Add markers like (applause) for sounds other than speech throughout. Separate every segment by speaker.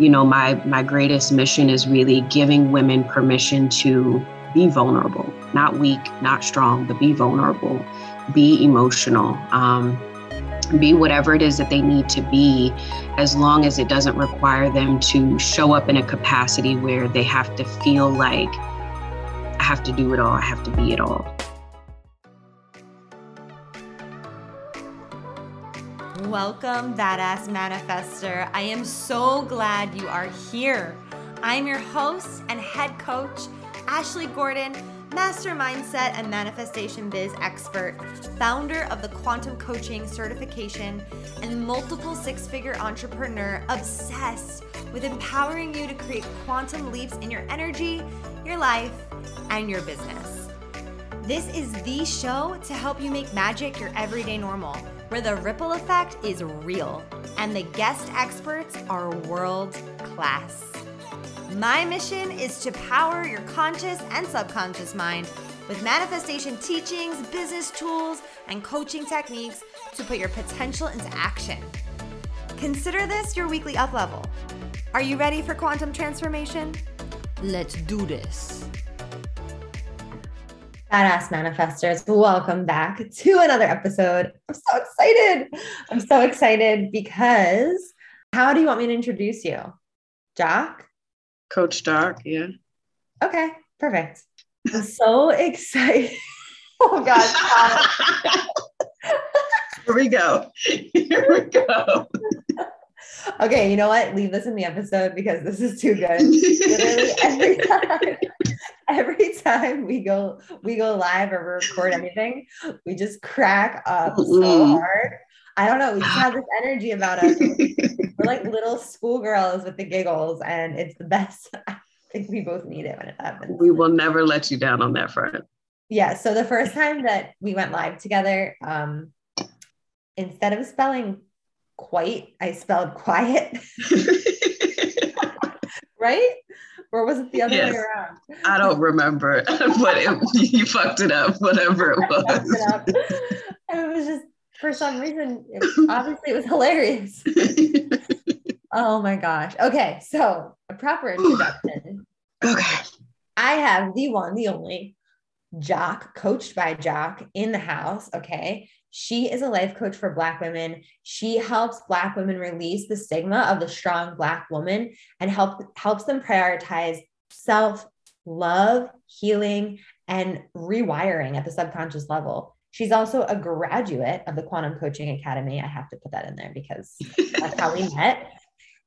Speaker 1: you know, my my greatest mission is really giving women permission to be vulnerable, not weak, not strong, but be vulnerable, be emotional. Um, be whatever it is that they need to be, as long as it doesn't require them to show up in a capacity where they have to feel like, I have to do it all, I have to be it all.
Speaker 2: Welcome, Badass Manifester. I am so glad you are here. I'm your host and head coach, Ashley Gordon, master mindset and manifestation biz expert, founder of the quantum coaching certification, and multiple six figure entrepreneur obsessed with empowering you to create quantum leaps in your energy, your life, and your business. This is the show to help you make magic your everyday normal where the ripple effect is real and the guest experts are world class. My mission is to power your conscious and subconscious mind with manifestation teachings, business tools, and coaching techniques to put your potential into action. Consider this your weekly up level. Are you ready for quantum transformation? Let's do this. Badass Manifestors, welcome back to another episode. I'm so excited. I'm so excited because how do you want me to introduce you? Joc?
Speaker 1: Coach Joc, yeah.
Speaker 2: Okay, perfect. I'm so excited. (laughs) oh, God.
Speaker 1: Here we go. Here we go.
Speaker 2: okay, you know what? Leave this in the episode because this is too good. (laughs) Literally every time every time we go we go live or record anything, we just crack up mm-hmm. so hard. I don't know. We just have this energy about us. We're like (laughs) little schoolgirls with the giggles, and it's the best. (laughs) I think we both need it when it happens.
Speaker 1: We will never let you down on that front.
Speaker 2: Yeah. So the first time that we went live together, um, instead of spelling quite, I spelled quiet. (laughs) right? Or was it the other yes. way around?
Speaker 1: I don't remember, (laughs) but it, (laughs) you fucked it up, whatever it (laughs) was.
Speaker 2: It, it was just for some reason, it, obviously, it was hilarious. oh my gosh. Okay, so a proper (sighs) introduction.
Speaker 1: okay.
Speaker 2: I have the one, the only Joc, coached by Joc in the house. Okay. She is a life coach for Black women. She helps Black women release the stigma of the strong Black woman and help, helps them prioritize self love, healing, and rewiring at the subconscious level. She's also a graduate of the Quantum Coaching Academy. I have to put that in there because that's how we met.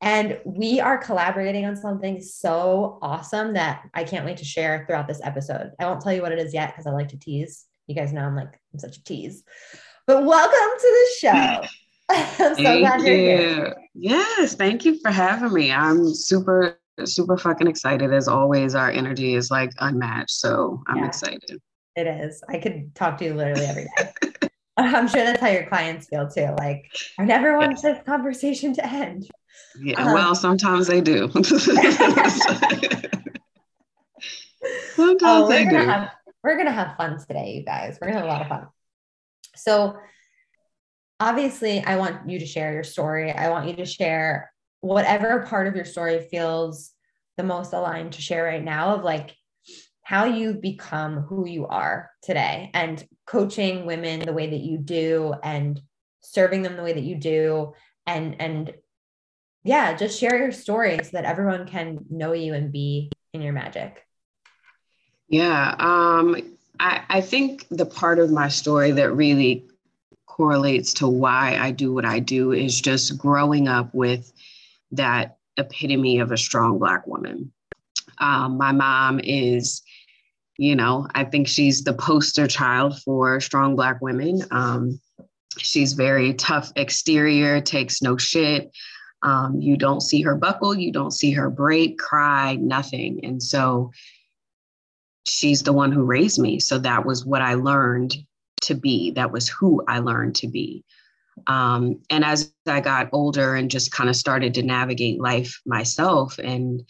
Speaker 2: And we are collaborating on something so awesome that I can't wait to share throughout this episode. I won't tell you what it is yet because I like to tease. You guys know I'm like, I'm such a tease. But welcome to the show. (laughs)
Speaker 1: I'm so thank glad you're you. here. Yes, thank you for having me. I'm super, super fucking excited. As always, our energy is like unmatched. So I'm yeah, excited.
Speaker 2: It is. I could talk to you literally every day. (laughs) I'm sure that's how your clients feel too. Like, I never want this conversation to end.
Speaker 1: Yeah, um, well, sometimes they do. (laughs)
Speaker 2: sometimes oh, they do. Have, we're gonna have fun today, you guys. We're gonna have a lot of fun. So, obviously, I want you to share your story. I want you to share whatever part of your story feels the most aligned to share right now of like how you've become who you are today and coaching women the way that you do and serving them the way that you do and and yeah just share your story so that everyone can know you and be in your magic
Speaker 1: yeah um I, I think the part of my story that really correlates to why I do what I do is just growing up with that epitome of a strong Black woman. Um, my mom is, you know, I think she's the poster child for strong Black women. Um, she's very tough exterior, takes no shit. Um, you don't see her buckle, you don't see her break, cry, nothing. And so she's the one who raised me. So that was what I learned to be. That was who I learned to be. Um, and as I got older and just kind of started to navigate life myself, and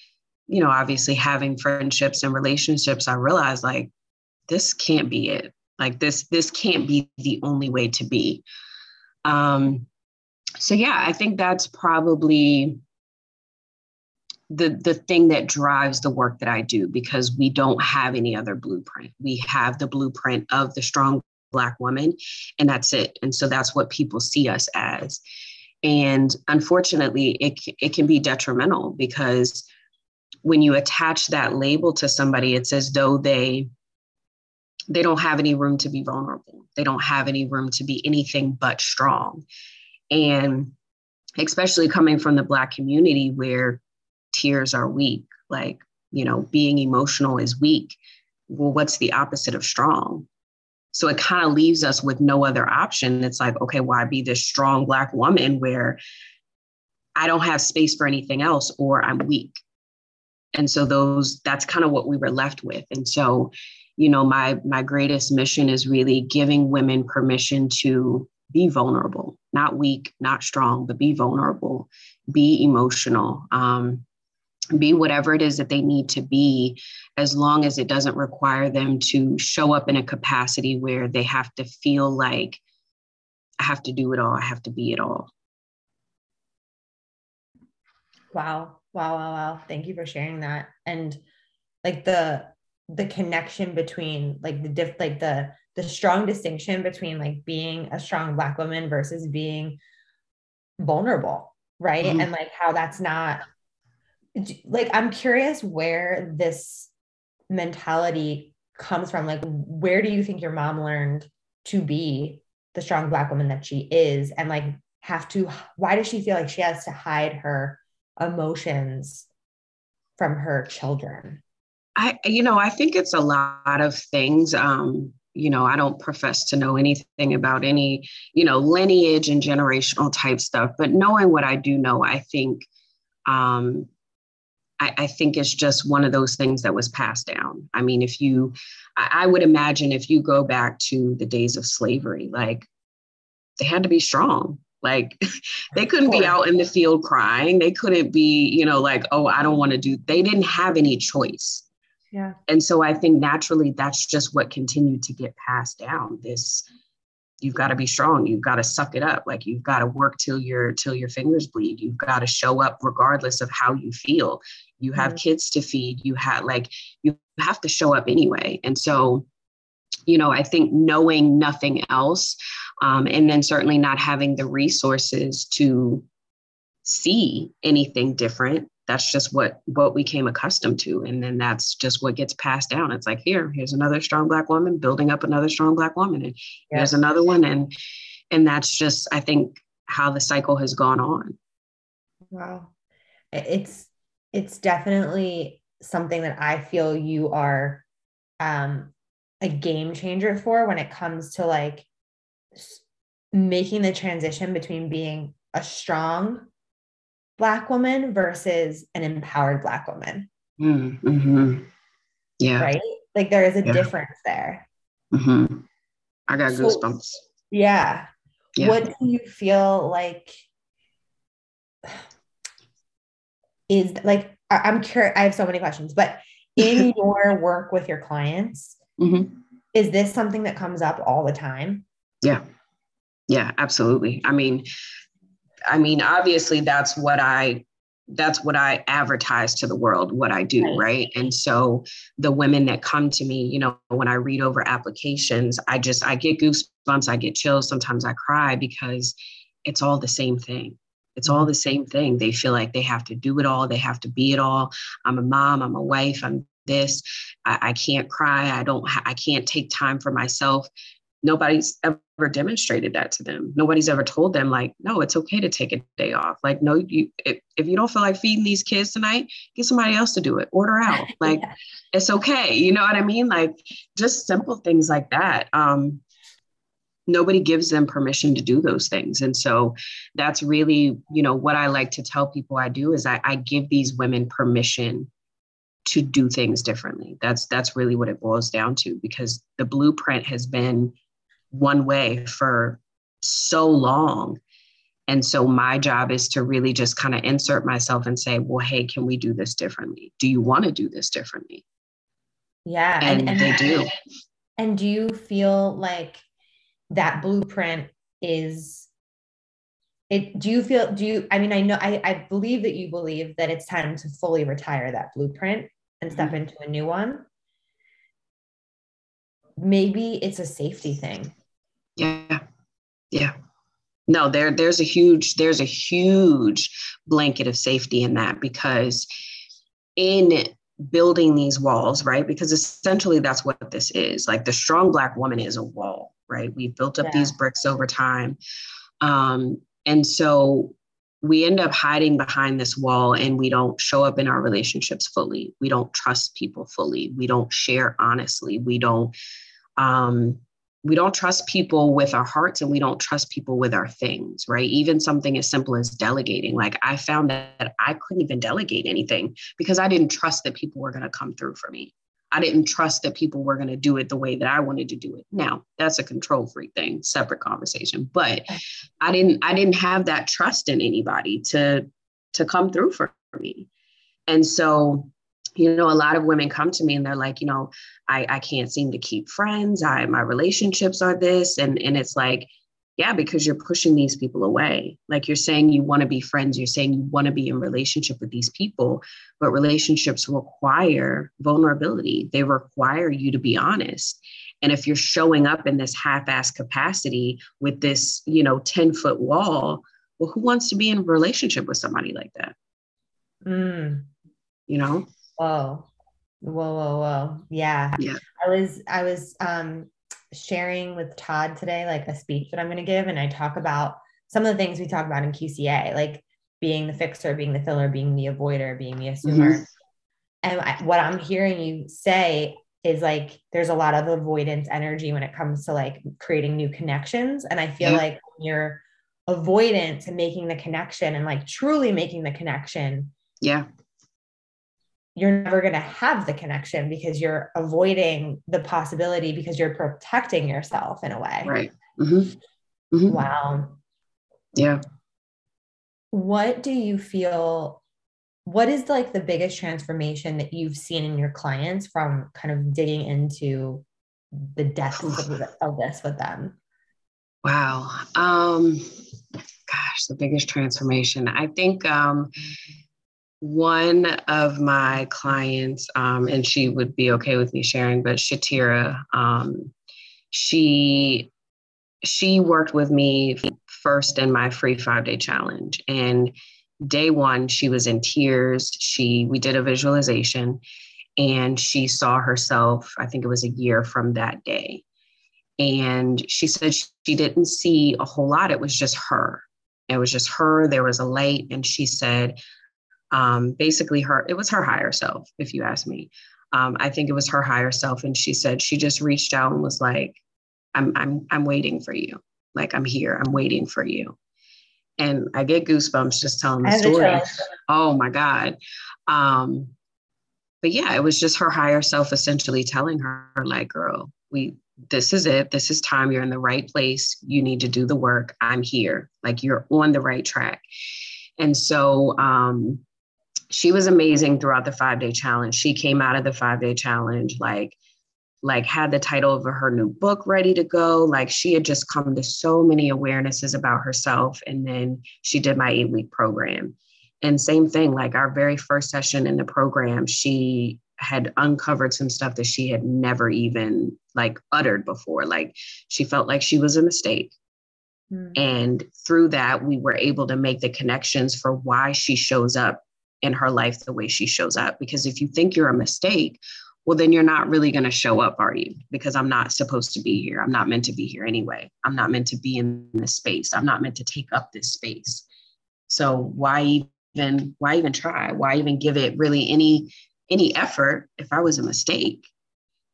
Speaker 1: you know, obviously having friendships and relationships, I realized like this can't be it. Like this, this can't be the only way to be. Um, so yeah, I think that's probably the the thing that drives the work that I do because we don't have any other blueprint. We have the blueprint of the strong black woman and that's it. And so that's what people see us as. And unfortunately, it it can be detrimental because when you attach that label to somebody, it's as though they they don't have any room to be vulnerable. They don't have any room to be anything but strong. And especially coming from the Black community where tears are weak, like, you know, being emotional is weak. Well, what's the opposite of strong? So it kind of leaves us with no other option. It's like, okay, why be this strong Black woman where I don't have space for anything else or I'm weak? And so those, that's kind of what we were left with. And so, you know, my my greatest mission is really giving women permission to be vulnerable, not weak, not strong, but be vulnerable, be emotional, um, be whatever it is that they need to be, as long as it doesn't require them to show up in a capacity where they have to feel like, I have to do it all, I have to be it all.
Speaker 2: Wow. Wow. Wow. Wow. Thank you for sharing that. And like the, the connection between like the diff like the the strong distinction between like being a strong black woman versus being vulnerable right mm-hmm. and like how that's not like i'm curious where this mentality comes from. Like where do you think your mom learned to be the strong black woman that she is? And like have to why does she feel like she has to hide her emotions from her children?
Speaker 1: I you know i think it's a lot of things. Um you know, I don't profess to know anything about any, you know, lineage and generational type stuff, but knowing what I do know, I think, um, I, I think it's just one of those things that was passed down. I mean, if you, I, I would imagine if you go back to the days of slavery, like they had to be strong. Like (laughs) they couldn't be out in the field crying. They couldn't be, you know, like, oh, I don't want to do, they didn't have any choice.
Speaker 2: Yeah.
Speaker 1: And so I think naturally that's just what continued to get passed down. This you've got to be strong. You've got to suck it up. Like you've got to work till your till your fingers bleed. You've got to show up regardless of how you feel. You have mm-hmm. kids to feed. You have like you have to show up anyway. And so you know, I think knowing nothing else, um, and then certainly not having the resources to see anything different that's just what what we came accustomed to. And then that's just what gets passed down. It's like here here's another strong black woman building up another strong black woman and yes. here's another one. And and that's just i think how the cycle has gone on.
Speaker 2: Wow. It's it's definitely something that i feel you are um a game changer for when it comes to like making the transition between being a strong black woman versus an empowered black woman
Speaker 1: mm-hmm. yeah
Speaker 2: right like there is a yeah. difference there
Speaker 1: mm-hmm. i got so, goosebumps
Speaker 2: yeah. yeah what do you feel like is like i'm curious i have so many questions but in (laughs) your work with your clients mm-hmm. is this something that comes up all the time
Speaker 1: yeah yeah absolutely i mean I mean, obviously that's what I that's what I advertise to the world, what I do, right. right. And so the women that come to me, you know, when I read over applications, I just I get goosebumps, I get chills, sometimes I cry because it's all the same thing. It's all the same thing. They feel like they have to do it all, they have to be it all. I'm a mom, I'm a wife, I'm this. I, I can't cry. I don't. Ha- I can't take time for myself nobody's ever demonstrated that to them. Nobody's ever told them like, no, it's okay to take a day off. Like, no, you if, if you don't feel like feeding these kids tonight, get somebody else to do it. Order out. (laughs) Like, yeah. it's okay. You know what I mean? Like, just simple things like that. Um, nobody gives them permission to do those things and so that's really you know what i like to tell people i do is i, I give these women permission to do things differently that's that's really what it boils down to because the blueprint has been one way for so long. And so my job is to really just kind of insert myself and say, well, hey, can we do this differently? Do you want to do this differently?
Speaker 2: Yeah.
Speaker 1: And, and, and they do. (sighs)
Speaker 2: And do you feel like that blueprint is it do you feel do you i mean i know i, I believe that you believe that it's time to fully retire that blueprint and step mm-hmm. into a new one maybe it's a safety thing
Speaker 1: yeah. Yeah. No there there's a huge there's a huge blanket of safety in that because in building these walls right because essentially that's what this is. Like the strong black woman is a wall right? We've built up yeah. these bricks over time. Um, and so we end up hiding behind this wall and we don't show up in our relationships fully. We don't trust people fully. We don't share honestly. We don't um, we don't trust people with our hearts and we don't trust people with our things, right? Even something as simple as delegating. Like I found that I couldn't even delegate anything because I didn't trust that people were going to come through for me. I didn't trust that people were going to do it the way that I wanted to do it. Now, that's a control freak thing, separate conversation, but I didn't I didn't have that trust in anybody to to come through for me. And so you know a lot of women come to me and they're like you know i i can't seem to keep friends. I my relationships are this. And and it's like yeah because you're pushing these people away. Like you're saying you want to be friends. You're saying you want to be in relationship with these people. But relationships require vulnerability. They require you to be honest. And if you're showing up in this half-ass capacity with this you know 10 foot wall well who wants to be in a relationship with somebody like that? Mm. you know
Speaker 2: Whoa. Whoa, whoa, whoa. Yeah.
Speaker 1: Yeah.
Speaker 2: I was I was um sharing with Todd today like a speech that I'm going to give and I talk about some of the things we talk about in QCA, like being the fixer, being the filler, being the avoider, being the assumer. Mm-hmm. And I, what I'm hearing you say is like there's a lot of avoidance energy when it comes to like creating new connections and I feel yeah. like you're avoidant to making the connection and like truly making the connection.
Speaker 1: Yeah
Speaker 2: you're never going to have the connection because you're avoiding the possibility because you're protecting yourself in a way.
Speaker 1: Right. Mm-hmm.
Speaker 2: Mm-hmm. Wow.
Speaker 1: Yeah.
Speaker 2: What do you feel? What is like the biggest transformation that you've seen in your clients from kind of digging into the depths of, (sighs) of this with them?
Speaker 1: Wow. Um, gosh, the biggest transformation. I think um, one of my clients, um, and she would be okay with me sharing, but Shatira, um, she she worked with me first in my free five day challenge, and day one she was in tears. She we did a visualization, and she saw herself. I think it was a year from that day, and she said she didn't see a whole lot. It was just her. It was just her. There was a light, and she said um, basically her it was her higher self if you ask me. Um, i think it was her higher self and she said she just reached out and was like i'm i'm i'm waiting for you. Like i'm here. I'm waiting for you. And i get goosebumps just telling the story. oh my god. Um, but yeah it was just her higher self essentially telling her like girl we this is it. This is time. You're in the right place. You need to do the work. I'm here. Like you're on the right track. And so um, she was amazing throughout the five day challenge. She came out of the five day challenge like like had the title of her new book ready to go. Like she had just come to so many awarenesses about herself. And then she did my eight week program. And same thing, like our very first session in the program, she had uncovered some stuff that she had never even like uttered before. Like she felt like she was a mistake. Mm. And through that, we were able to make the connections for why she shows up in her life the way she shows up. Because if you think you're a mistake, well, then you're not really going to show up, are you? Because I'm not supposed to be here. I'm not meant to be here anyway. I'm not meant to be in this space. I'm not meant to take up this space. So why even why even try? Why even give it really any any effort if I was a mistake?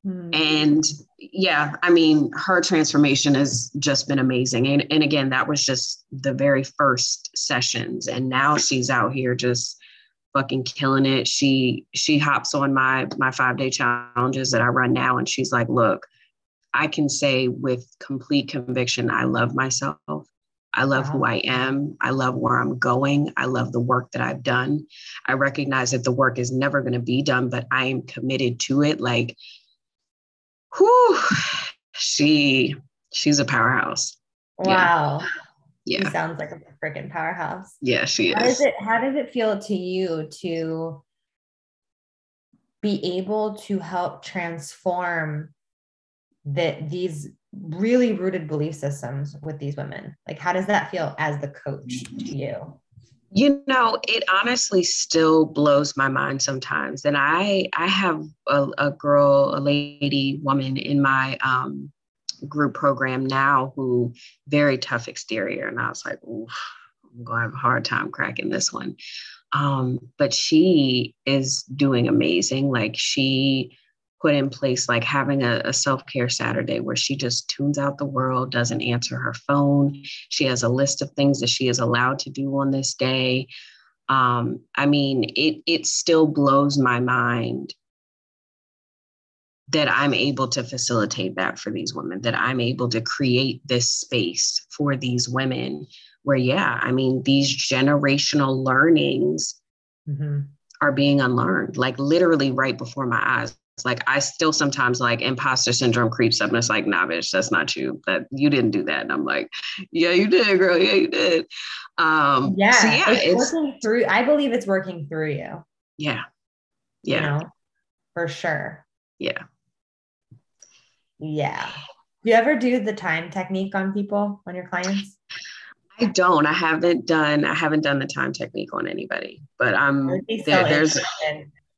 Speaker 1: Hmm. And yeah, I mean, her transformation has just been amazing. And, and again, that was just the very first sessions. And now she's out here just fucking killing it. She she hops on my my five day challenges that I run now, and she's like, "Look, I can say with complete conviction, I love myself. I love wow. who uh-huh. I am. I love where I'm going. I love the work that I've done. I recognize that the work is never going to be done, but I am committed to it. Like, whew, she she's a powerhouse.
Speaker 2: Wow.
Speaker 1: Yeah. Yeah.
Speaker 2: She sounds like a freaking powerhouse.
Speaker 1: Yeah, she
Speaker 2: how
Speaker 1: is.
Speaker 2: Does it, how does it feel to you to be able to help transform that these really rooted belief systems with these women? Like, how does that feel as the coach to you?
Speaker 1: You know, it honestly still blows my mind sometimes. And I I have a, a girl, a lady, woman in my um, group program now who very tough exterior, and I was like, oof, I'm gonna have a hard time cracking this one. Um, but she is doing amazing. Like she put in place like having a, a self-care saturday where she just tunes out the world doesn't answer her phone she has a list of things that she is allowed to do on this day um, i mean it it still blows my mind that i'm able to facilitate that for these women that i'm able to create this space for these women where yeah i mean these generational learnings mm-hmm. are being unlearned like literally right before my eyes like I still sometimes like imposter syndrome creeps up and it's like, nah, bitch, that's not you. That you didn't do that. And I'm like, yeah, you did, girl. Yeah, you did. Um,
Speaker 2: yeah, so yeah, it's, it's, working through. I believe it's working through you.
Speaker 1: Yeah. Yeah. You know,
Speaker 2: for sure.
Speaker 1: Yeah.
Speaker 2: Yeah. Do you ever do the time technique on people, on your clients?
Speaker 1: I don't. I haven't done. I haven't done the time technique on anybody, but um, I'm there, there's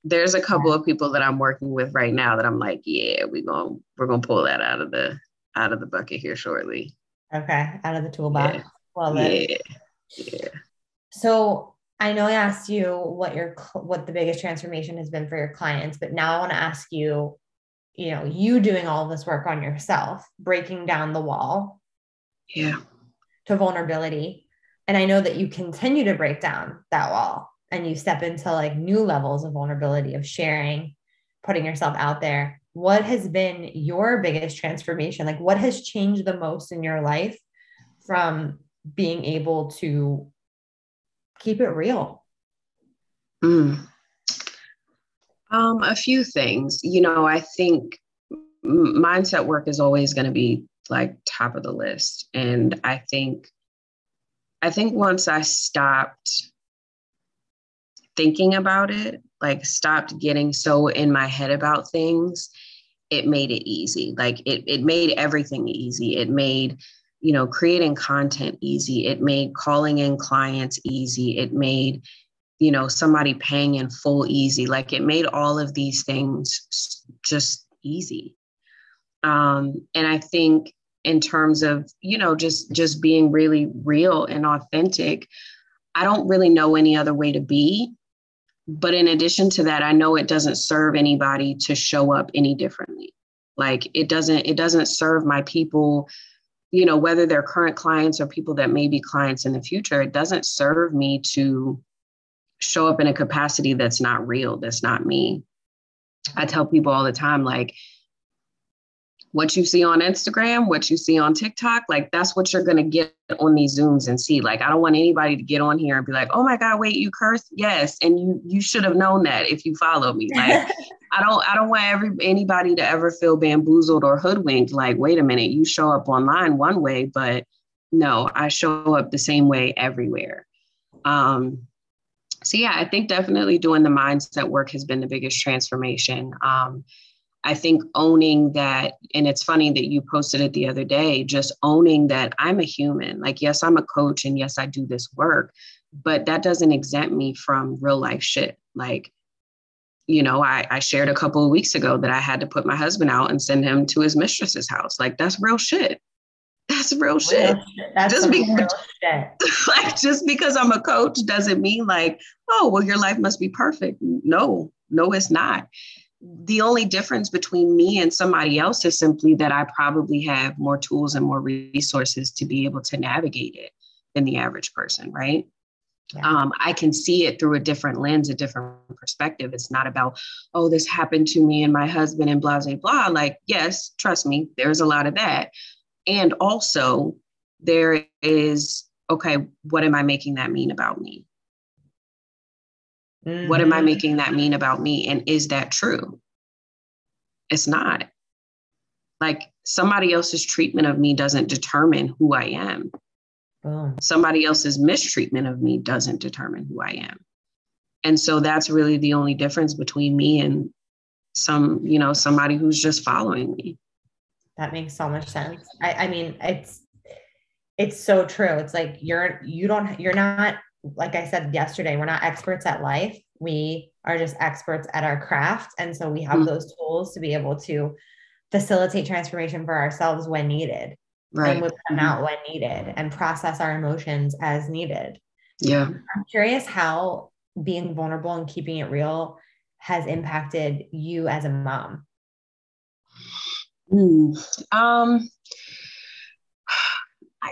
Speaker 1: there's a couple of people that I'm working with right now that I'm like, yeah, we're gonna we're gonna pull that out of the out of the bucket here shortly.
Speaker 2: Okay, out of the toolbox.
Speaker 1: Yeah. Well, yeah. yeah.
Speaker 2: So I know I asked you what your what the biggest transformation has been for your clients, but now I want to ask you, you know, you doing all this work on yourself, breaking down the wall.
Speaker 1: Yeah.
Speaker 2: To vulnerability. And I know that you continue to break down that wall and you step into like new levels of vulnerability of sharing putting yourself out there what has been your biggest transformation like what has changed the most in your life from being able to keep it real
Speaker 1: mm. Um, a few things you know i think mindset work is always going to be like top of the list and i think i think once i stopped thinking about it, like stopped getting so in my head about things, it made it easy. Like it, it made everything easy. It made, you know, creating content easy. It made calling in clients easy. It made, you know, somebody paying in full easy. Like it made all of these things just easy. Um, and I think in terms of, you know, just just being really real and authentic, I don't really know any other way to be but in addition to that i know it doesn't serve anybody to show up any differently like it doesn't it doesn't serve my people you know whether they're current clients or people that may be clients in the future it doesn't serve me to show up in a capacity that's not real that's not me i tell people all the time like what you see on Instagram, what you see on TikTok, like that's what you're gonna get on these Zooms and see. Like I don't want anybody to get on here and be like, oh my God, wait, you cursed? Yes. And you you should have known that if you follow me. Like (laughs) I don't I don't want every anybody to ever feel bamboozled or hoodwinked. Like, wait a minute, you show up online one way, but no, I show up the same way everywhere. Um, so yeah, I think definitely doing the mindset work has been the biggest transformation. Um, I think owning that, and it's funny that you posted it the other day, just owning that I'm a human. Like, yes, I'm a coach and yes, I do this work, but that doesn't exempt me from real life shit. Like, you know, I, I shared a couple of weeks ago that I had to put my husband out and send him to his mistress's house. Like, that's real shit. That's real shit. That's just because, real shit. (laughs) like, just because I'm a coach doesn't mean like, oh, well, your life must be perfect. No, no, it's not the only difference between me and somebody else is simply that I probably have more tools and more resources to be able to navigate it than the average person, right? Yeah. Um, I can see it through a different lens, a different perspective. It's not about, oh, this happened to me and my husband and blah, blah, blah. Like, yes, trust me, there's a lot of that. And also, there is, okay, what am I making that mean about me? Mm-hmm. What am I mm-hmm. making that mean about me? And is that true? It's not. Like somebody else's treatment of me doesn't determine who I am. Boom. Somebody else's mistreatment of me doesn't determine who I am. And so that's really the only difference between me and some, you know, somebody who's just following me.
Speaker 2: That makes so much sense. I, I mean, it's it's so true. It's like you're you don't you're not like I said yesterday, we're not experts at life. We are just experts at our craft. And so we have mm-hmm. those tools to be able to facilitate transformation for ourselves when needed. Right. And whip them mm-hmm. out when needed and process our emotions as needed.
Speaker 1: Yeah.
Speaker 2: I'm curious how being vulnerable and keeping it real has impacted you as a mom.
Speaker 1: Mm, um,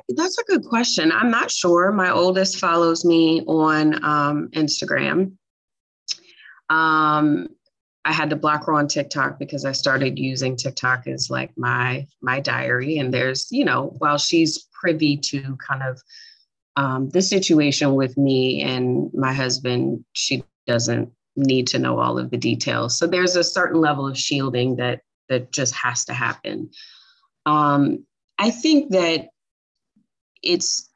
Speaker 1: that's a good question. I'm not sure. My oldest follows me on um, Instagram. Um, I had to block her on TikTok because I started using TikTok as like my my diary. And there's, you know, while she's privy to kind of um, the situation with me and my husband, she doesn't need to know all of the details. So there's a certain level of shielding that that just has to happen. Um, I think that it's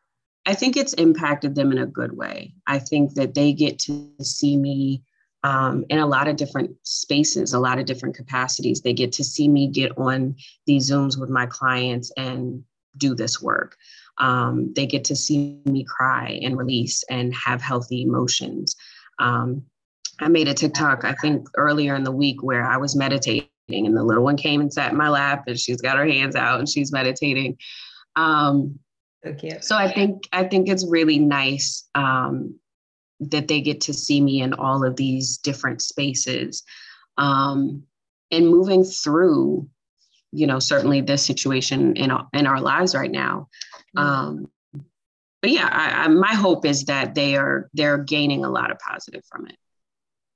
Speaker 1: I think it's impacted them in a good way. I think that they get to see me um, in a lot of different spaces, a lot of different capacities. They get to see me get on these Zooms with my clients and do this work. Um, they get to see me cry and release and have healthy emotions. Um, I made a TikTok, I think, earlier in the week where I was meditating and the little one came and sat in my lap and she's got her hands out and she's meditating. Um, so, so I think I think it's really nice um, that they get to see me in all of these different spaces um, and moving through you know certainly this situation in our, in our lives right now mm-hmm. um, but yeah I, I, my hope is that they are they're gaining a lot of positive from it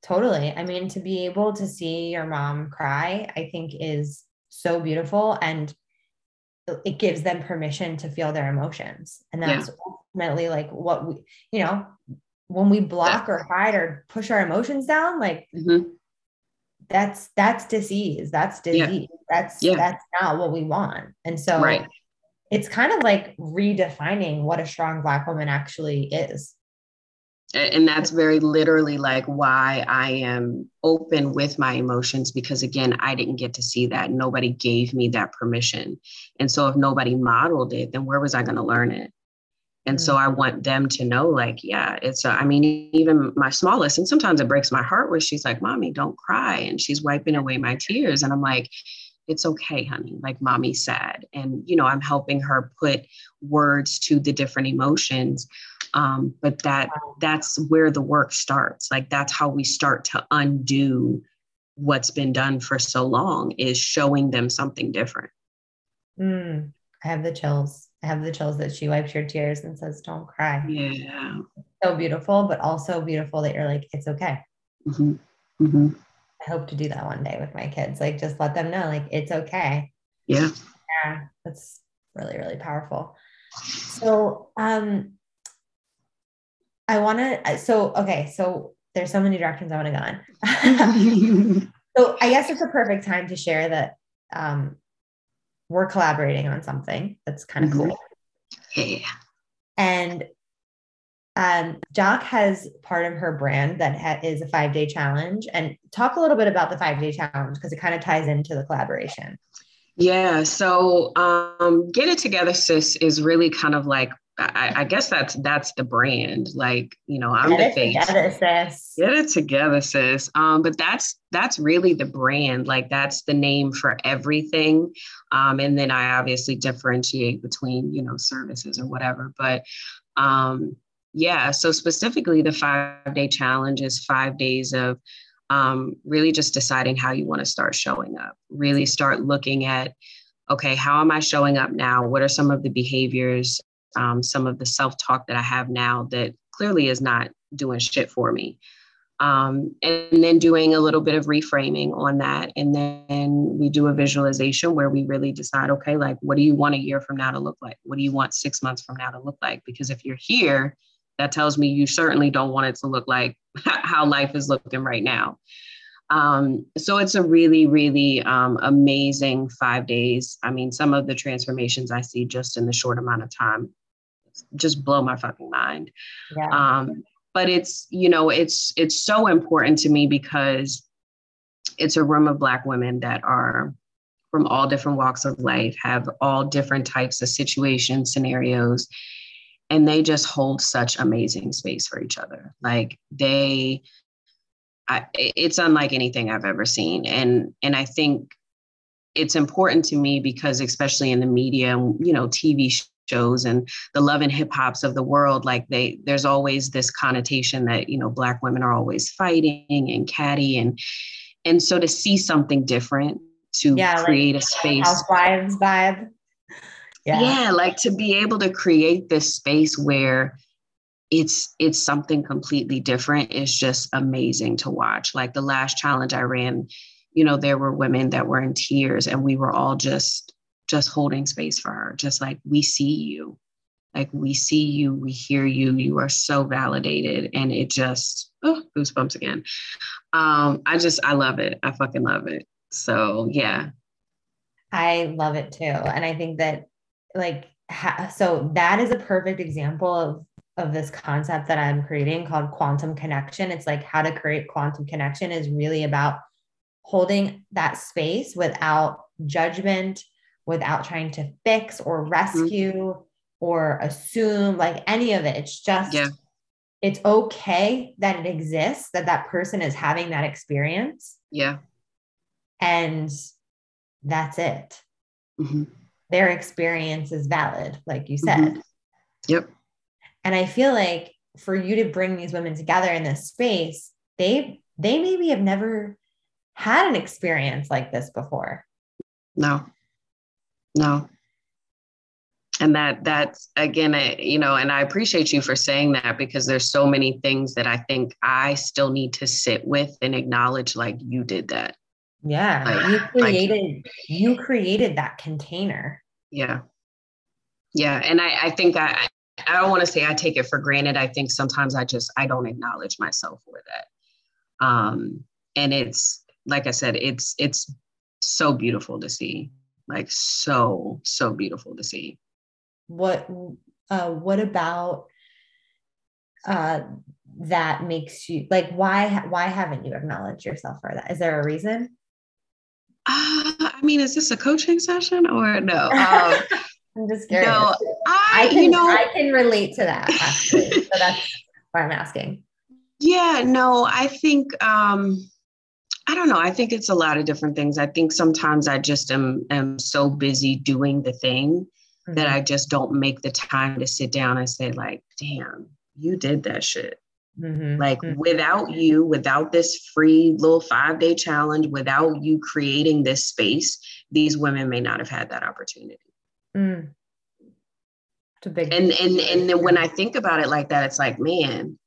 Speaker 2: totally i mean to be able to see your mom cry i think is so beautiful and it gives them permission to feel their emotions and that's yeah. ultimately like what we you know when we block or hide or push our emotions down, like mm-hmm. that's that's disease. That's disease. Yeah. That's yeah. that's not what we want. And so right. it's kind of like redefining what a strong black woman actually is.
Speaker 1: And that's very literally like why I am open with my emotions because again, I didn't get to see that. Nobody gave me that permission. And so if nobody modeled it, then where was I going to learn it? And so mm. I want them to know, like, yeah, it's, a, I mean, even my smallest, and sometimes it breaks my heart where she's like, Mommy, don't cry. And she's wiping away my tears. And I'm like, it's okay, honey. Like, mommy's sad. And, you know, I'm helping her put words to the different emotions. Um, but that that's where the work starts. Like, that's how we start to undo what's been done for so long is showing them something different.
Speaker 2: Mm, I have the chills. I have the chills that she wipes your tears and says, Don't cry.
Speaker 1: Yeah.
Speaker 2: So beautiful, but also beautiful that you're like, It's okay.
Speaker 1: Mm-hmm. Mm-hmm.
Speaker 2: I hope to do that one day with my kids. Like, just let them know, like, it's okay.
Speaker 1: Yeah.
Speaker 2: Yeah. That's really, really powerful. So, um, I want to, so, okay. So, there's so many directions I want to go on. (laughs) so, I guess it's a perfect time to share that um, we're collaborating on something that's kind of mm-hmm. cool.
Speaker 1: Yeah.
Speaker 2: And um, Joc has part of her brand that ha- is a five day challenge. And talk a little bit about the five day challenge because it kind of ties into the collaboration.
Speaker 1: Yeah. So, um, Get It Together, Sis is really kind of like I, I, guess that's that's the brand. Like, you know, I'm
Speaker 2: Get
Speaker 1: the face.
Speaker 2: Together, sis.
Speaker 1: Get it together, sis. Um, but that's that's really the brand. Like that's the name for everything. Um, and then I obviously differentiate between, you know, services or whatever. But um, yeah, so specifically the five day challenge is five days of um, really just deciding how you want to start showing up. Really start looking at okay, how am I showing up now? What are some of the behaviors um, some of the self talk that I have now that clearly is not doing shit for me. Um, and then doing a little bit of reframing on that. And then we do a visualization where we really decide okay, like, what do you want a year from now to look like? What do you want six months from now to look like? Because if you're here, that tells me you certainly don't want it to look like (laughs) how life is looking right now. Um, so it's a really, really um, amazing five days. I mean, some of the transformations I see just in the short amount of time just blow my fucking mind.
Speaker 2: Yeah.
Speaker 1: Um, but it's you know it's it's so important to me because it's a room of black women that are from all different walks of life, have all different types of situations, scenarios, and they just hold such amazing space for each other. Like they, I, it's unlike anything I've ever seen, and and I think it's important to me because especially in the media, you know, TV shows and the love and hip hops of the world, like they, there's always this connotation that you know black women are always fighting and catty and and so to see something different to yeah, create like a space
Speaker 2: housewives vibe
Speaker 1: yeah. yeah like to be able to create this space where it's it's something completely different is just amazing to watch like the last challenge i ran you know there were women that were in tears and we were all just just holding space for her just like we see you. Like we see you. We hear you. You are so validated. And it just oh goosebumps again. Um i just i love it. I fucking love it. So yeah.
Speaker 2: I love it too. And i think that like ha- so that is a perfect example of of this concept that i'm creating called quantum connection. It's like how to create quantum connection is really about holding that space without judgment without trying to fix or mm-hmm. rescue mm-hmm. or assume like any of it it's just yeah. it's okay that it exists that that person is having that experience
Speaker 1: yeah
Speaker 2: and that's it mm-hmm their experience is valid, like you said. Mm-hmm.
Speaker 1: Yep.
Speaker 2: And I feel like for you to bring these women together in this space, they they maybe have never had an experience like this before.
Speaker 1: No. No. And that that's again, you know, and I appreciate you for saying that because there's so many things that I think I still need to sit with and acknowledge like you did that.
Speaker 2: Yeah. Like, you created like, you created that container.
Speaker 1: Yeah. Yeah. And I, I think I I don't want to say I take it for granted. I think sometimes I just I don't acknowledge myself for that. Um, and it's like I said, it's it's so beautiful to see. Like so, so beautiful to see.
Speaker 2: What uh what about uh that makes you like why why haven't you acknowledged yourself for that? Is there a reason?
Speaker 1: Uh, I mean, is this a coaching session or no?
Speaker 2: Um, (laughs) I'm just curious. No, I, I can, you know, I can relate to that actually. so that's (laughs) why I'm asking.
Speaker 1: Yeah, no, I think um, I don't know. I think it's a lot of different things. I think sometimes I just am am so busy doing the thing mm-hmm. that I just don't make the time to sit down and say, like, damn, you did that shit. Mm-hmm. Like mm-hmm. without you, without this free little five day challenge, without you creating this space, these women may not have had that opportunity. Mm. It's a big and and and then when I think about it like that, it's like, man,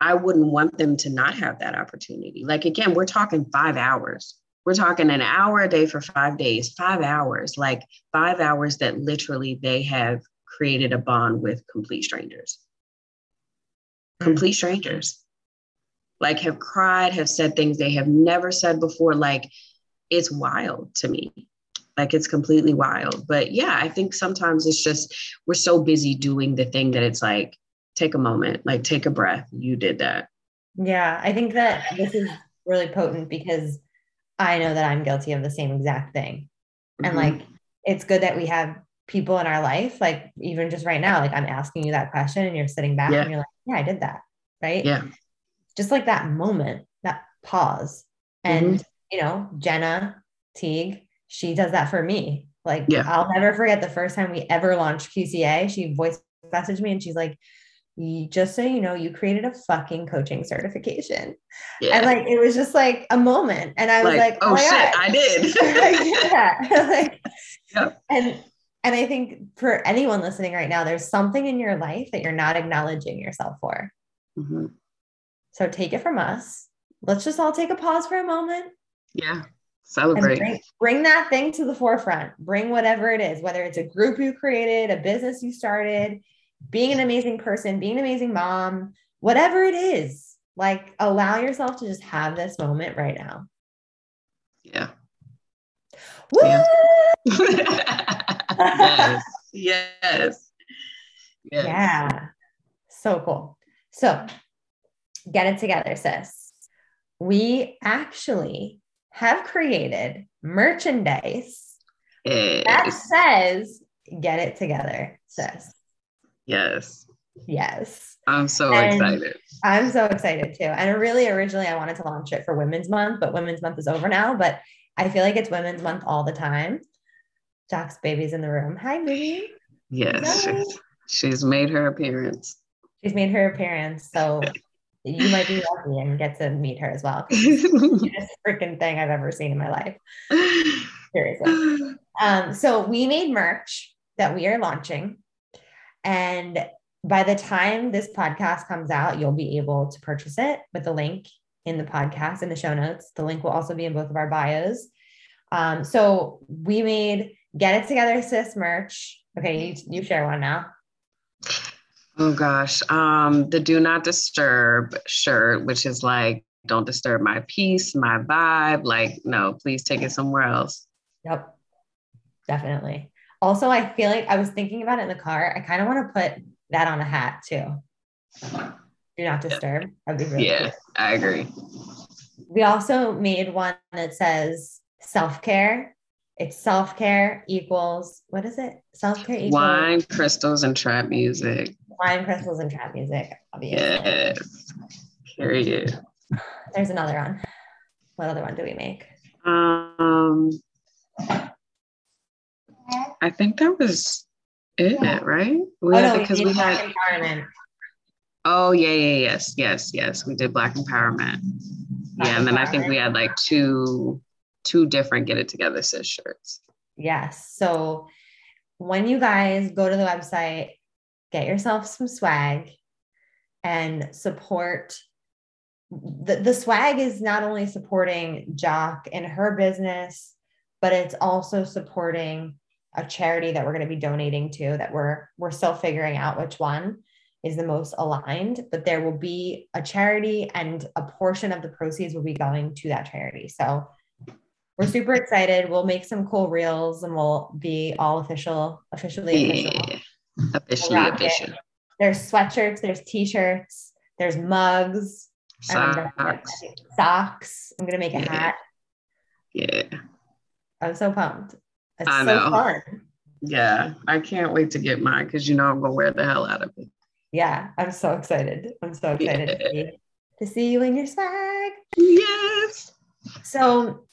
Speaker 1: I wouldn't want them to not have that opportunity. Like again, we're talking five hours. We're talking an hour a day for five days, five hours, like five hours that literally they have created a bond with complete strangers. Mm. Complete strangers. Like have cried have said things they have never said before. Like it's wild to me. Like it's completely wild. But yeah i think sometimes it's just we're so busy doing the thing that it's like take a moment like take a breath you did that
Speaker 2: yeah i think that this is really potent because i know that i'm guilty of the same exact thing mm-hmm. and like it's good that we have people in our life like even just right now like i'm asking you that question and you're sitting back yeah. and you're like yeah, I did that. Right.
Speaker 1: Yeah.
Speaker 2: Just like that moment, that pause. And, mm-hmm. you know, Jenna Teague, she does that for me. Like, yeah. I'll never forget the first time we ever launched QCA. She voice messaged me and she's like, just so you know, you created a fucking coaching certification. Yeah. And like, it was just like a moment. And I was like, like
Speaker 1: oh, oh shit, God. I did. (laughs)
Speaker 2: yeah. (laughs) (laughs) like, yep. and and I think for anyone listening right now, there's something in your life that you're not acknowledging yourself for. Mm-hmm. So take it from us. Let's just all take a pause for a moment.
Speaker 1: Yeah. Celebrate.
Speaker 2: Bring, bring, that thing to the forefront. Bring whatever it is, whether it's a group you created, a business you started, being an amazing person, being an amazing mom, whatever it is. Like allow yourself to just have this moment right now.
Speaker 1: Yeah. Woo! (laughs) Yes. Yes.
Speaker 2: Yes. Yeah. So cool. So get it together, sis. We actually have created merchandise yes. that says get it together, sis.
Speaker 1: Yes.
Speaker 2: Yes.
Speaker 1: I'm so and excited.
Speaker 2: I'm so excited too. And really, originally, I wanted to launch it for Women's Month, but Women's Month is over now. But I feel like it's Women's Month all the time. Joc's baby's in the room. Hi, baby.
Speaker 1: Yes, she's, she's made her appearance.
Speaker 2: She's made her appearance. So (laughs) you might be lucky and get to meet her as well. (laughs) the freaking thing I've ever seen in my life. Seriously. (sighs) Um, so we made merch that we are launching. And by the time this podcast comes out, you'll be able to purchase it with the link in the podcast in the show notes. The link will also be in both of our bios. Um, so we made Get It Together Sis merch. Okay, you, you share one now.
Speaker 1: Oh gosh, um, the Do Not Disturb shirt, which is like, don't disturb my peace, my vibe. Like, no, please take it somewhere else.
Speaker 2: Yep, definitely. Also, I feel like I was thinking about it in the car. I kind of want to put that on a hat too. Do not disturb.
Speaker 1: That'd be really yeah, cool. I agree.
Speaker 2: We also made one that says self care. It's self care equals what is it? Self care equals
Speaker 1: wine, crystals, and trap music.
Speaker 2: Wine, crystals, and trap music.
Speaker 1: Obviously. Yes. Period.
Speaker 2: There's another one. What other one do we make?
Speaker 1: Um, I think that was it, right? We oh,
Speaker 2: no, because we, we had empowerment.
Speaker 1: Oh yeah, yeah, yes, yes, yes. We did black empowerment. Black yeah, and then I think we had like two two different get it together sis shirts.
Speaker 2: Yes. So when you guys go to the website, get yourself some swag and support the, the swag is not only supporting Joc and her business, but it's also supporting a charity that we're going to be donating to that we're we're still figuring out which one is the most aligned but there will be a charity and a portion of the proceeds will be going to that charity. So we're super excited. We'll make some cool reels and we'll be all official officially official. Yeah. officially we'll official. There's sweatshirts there's t-shirts there's mugs socks. socks. I'm gonna make a
Speaker 1: yeah.
Speaker 2: hat.
Speaker 1: Yeah.
Speaker 2: I'm so pumped
Speaker 1: it's I so know. fun. Yeah, I can't wait to get mine because you know I'm gonna wear the hell out of it.
Speaker 2: Yeah, I'm so excited. I'm so excited yeah. to, see, to see you in your swag.
Speaker 1: Yes.
Speaker 2: So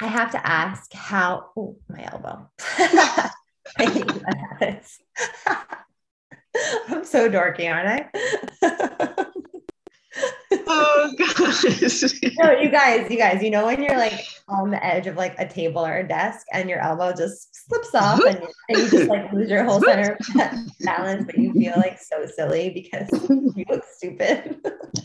Speaker 2: I have to ask how oh my elbow. (laughs) (laughs) I'm so dorky, aren't I? (laughs) oh (laughs) gosh. no, you guys, you guys, you know when you're like on the edge of like a table or a desk and your elbow just slips off and, and you just like lose your whole center balance, but you feel like so silly because you look stupid. (laughs)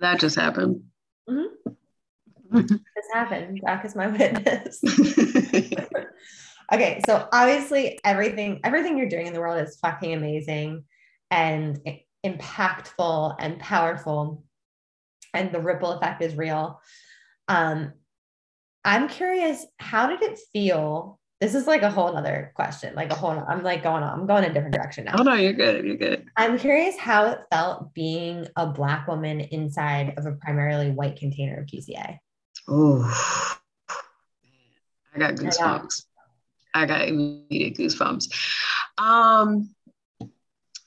Speaker 1: that just happened.
Speaker 2: Mm-hmm. this happened. Joc is my witness. (laughs) okay, so obviously everything everything you're doing in the world is fucking amazing and impactful and powerful and the ripple effect is real. Um i'm curious how did it feel? This is like a whole other question like a whole i'm like going on i'm going a different direction now.
Speaker 1: Oh no you're good you're good.
Speaker 2: I'm curious how it felt being a black woman inside of a primarily white container of QCA
Speaker 1: oh i got goosebumps. I got immediate goosebumps. Um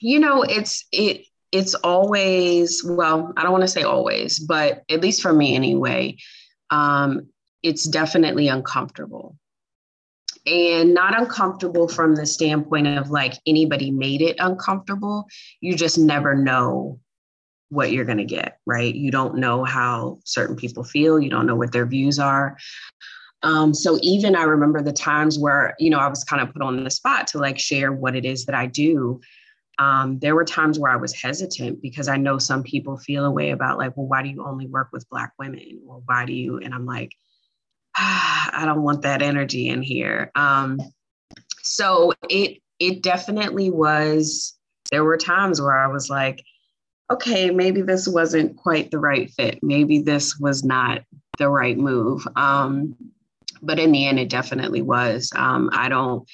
Speaker 1: you know it's it it's always well i don't want to say always but at least for me anyway um, it's definitely uncomfortable. And not uncomfortable from the standpoint of like anybody made it uncomfortable. You just never know what you're going to get right? You don't know how certain people feel. You don't know what their views are. Um, so even i remember the times where you know i was kind of put on the spot to like share what it is that i do um, there were times where I was hesitant because I know some people feel a way about like, well, why do you only work with Black women? Or why do you? And I'm like, ah, (sighs) I don't want that energy in here. Um, so it it definitely was. There were times where I was like, okay, maybe this wasn't quite the right fit. Maybe this was not the right move. Um, but in the end, it definitely was. Um, I don't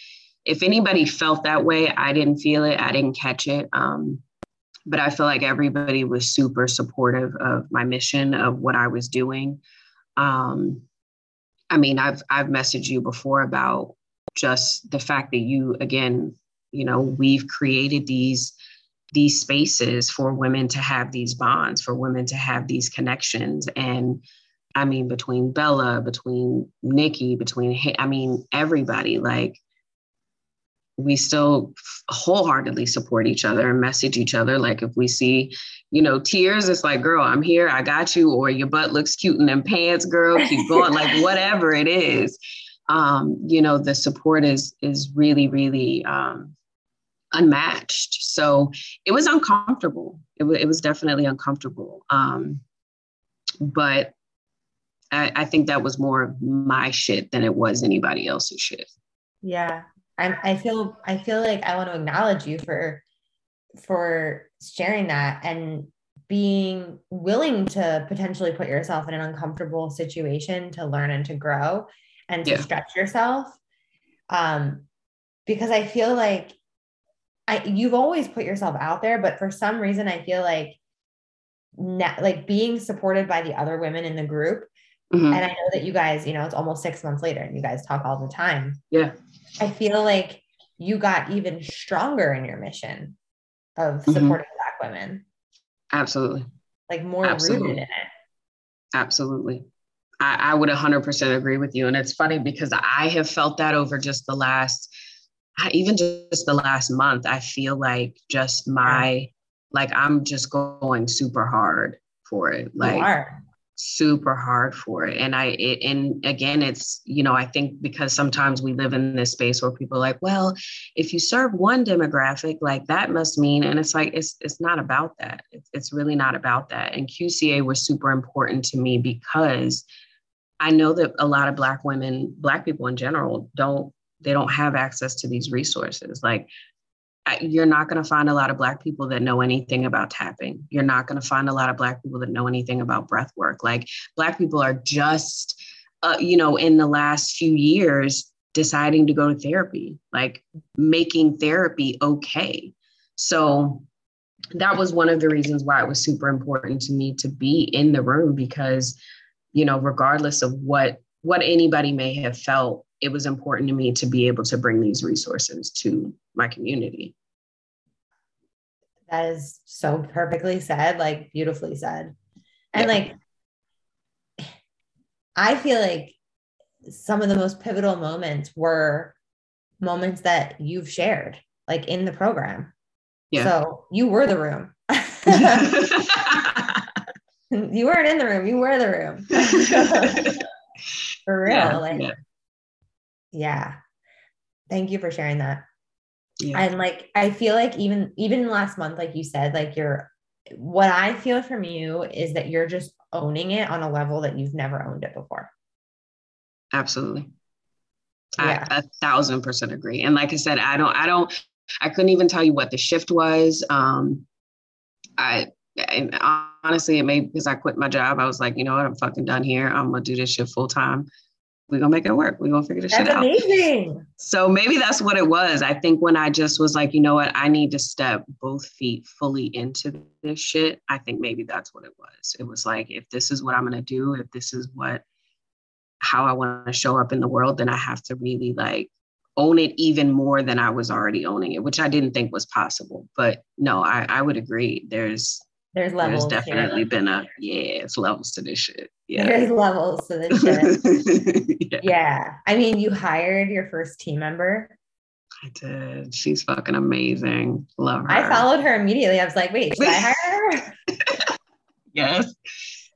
Speaker 1: if anybody felt that way, I didn't feel it. I didn't catch it. Um, but I feel like everybody was super supportive of my mission of what I was doing. Um, I mean, I've I've messaged you before about just the fact that you again, you know, we've created these these spaces for women to have these bonds, for women to have these connections. And I mean, between Bella, between Nikki, between, I mean, everybody, like, we still wholeheartedly support each other and message each other. Like if we see, you know, tears, it's like, girl, I'm here, I got you, or your butt looks cute in them pants, girl, keep going, like (laughs) whatever it is. Um, you know, the support is is really, really um, unmatched. So it was uncomfortable. It, w- it was definitely uncomfortable. Um, but I, I think that was more my shit than it was anybody else's shit.
Speaker 2: Yeah. I, I feel I feel like I want to acknowledge you for for sharing that and being willing to potentially put yourself in an uncomfortable situation to learn and to grow and to yeah. stretch yourself um because i feel like I you've always put yourself out there, but for some reason I feel like like being supported by the other women in the group. Mm-hmm. And I know that you guys, you know, it's almost six months later and you guys talk all the time.
Speaker 1: Yeah.
Speaker 2: I feel like you got even stronger in your mission of mm-hmm. supporting mm-hmm. Black women.
Speaker 1: Absolutely.
Speaker 2: Like more Absolutely. rooted in it.
Speaker 1: Absolutely. I, I would 100% agree with you. And it's funny because I have felt that over just the last even just the last month, I feel like just my like I'm just going super hard for it. Like super hard for it. And I it, and again it's, you know, I think because sometimes we live in this space where people are like, well, if you serve one demographic, like that must mean and it's like it's it's not about that. It's, it's really not about that. And QCA was super important to me because I know that a lot of black women, black people in general don't they don't have access to these resources like you're not going to find a lot of black people that know anything about tapping. You're not going to find a lot of black people that know anything about breath work. Like black people are just uh, you know in the last few years deciding to go to therapy like making therapy okay. So that was one of the reasons why it was super important to me to be in the room because you know regardless of what what anybody may have felt it was important to me to be able to bring these resources to my community.
Speaker 2: That is so perfectly said, like beautifully said. And yeah. like, I feel like some of the most pivotal moments were moments that you've shared, like in the program. Yeah. So you were the room. (laughs) (laughs) you weren't in the room, you were the room. (laughs) For real. Yeah, like, yeah yeah. Thank you for sharing that. Yeah. and like i feel like even even last month like you said like you're what i feel from you is that you're just owning it on a level that you've never owned it before.
Speaker 1: Absolutely. Yeah. I a thousand percent agree. And like i said i don't i don't i couldn't even tell you what the shift was. Um i honestly it may because i quit my job i was like you know what? I'm fucking done here. I'm gonna do this shit full time we're gonna make it work. We're gonna figure this
Speaker 2: that's
Speaker 1: shit
Speaker 2: out. Amazing.
Speaker 1: So maybe that's what it was. I think when I just was like, you know what, I need to step both feet fully into this shit. I think maybe that's what it was. It was like, if this is what I'm gonna do, if this is what how I want to show up in the world, then I have to really like own it even more than I was already owning it, which I didn't think was possible. But no, I, I would agree. There's
Speaker 2: there's levels.
Speaker 1: There's definitely been a yeah, it's levels to this shit. Yeah.
Speaker 2: There's levels to this shit. (laughs) yeah. yeah. I mean, you hired your first team member.
Speaker 1: I did. She's fucking amazing. Love her.
Speaker 2: I followed her immediately. I was like, wait, should I (laughs) hire her?
Speaker 1: yes.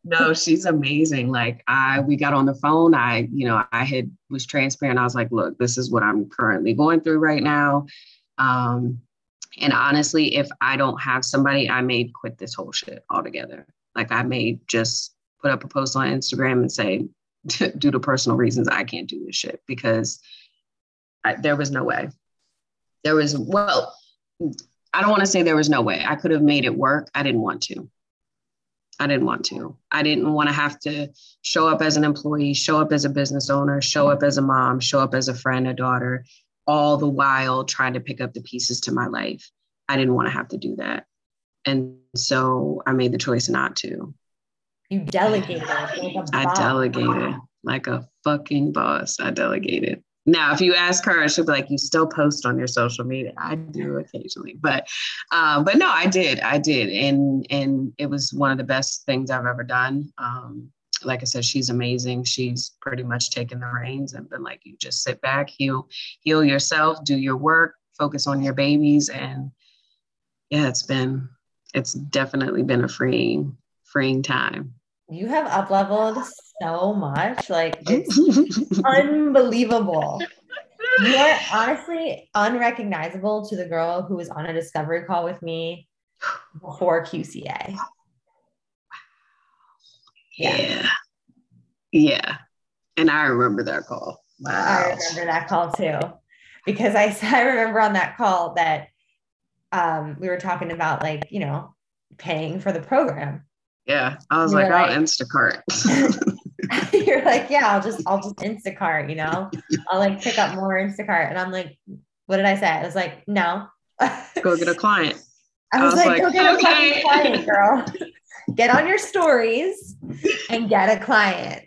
Speaker 1: No, she's amazing. Like I we got on the phone. I, you know, I had was transparent. I was like, look, this is what I'm currently going through right now. Um, and honestly, if I don't have somebody, I may quit this whole shit altogether. Like I may just put up a post on Instagram and say, (laughs) due to personal reasons, I can't do this shit because I, there was no way. There was, well, I don't want to say there was no way. I could have made it work. I didn't want to. I didn't want to. I didn't want to have to show up as an employee, show up as a business owner, show up as a mom, show up as a friend, a daughter, all the while trying to pick up the pieces to my life. I didn't want to have to do that. And so I made the choice not to.
Speaker 2: You delegated.
Speaker 1: Like I delegated like a fucking boss. I delegated. Now, if you ask her, she'll be like, "You still post on your social media?" I do occasionally, but, um, but no, I did, I did, and and it was one of the best things I've ever done. Um, like I said, she's amazing. She's pretty much taken the reins and been like, "You just sit back, heal, heal yourself, do your work, focus on your babies," and yeah, it's been, it's definitely been a freeing, freeing time.
Speaker 2: You have up leveled so much. Like it's (laughs) unbelievable. You are honestly unrecognizable to the girl who was on a discovery call with me before QCA.
Speaker 1: Yeah. Yeah. yeah. And I remember that call.
Speaker 2: Wow. I remember that call too. Because I, (laughs) I remember on that call that um, we were talking about like, you know, paying for the program.
Speaker 1: Yeah. I was like, like, oh, Instacart. (laughs) (laughs)
Speaker 2: you're like, yeah, I'll just, I'll just Instacart, you know, I'll like pick up more Instacart. And I'm like, what did I say? I was like, no.
Speaker 1: go get a client.
Speaker 2: I was, I was like, like, go get okay. a client, girl. Get on your stories and get a client.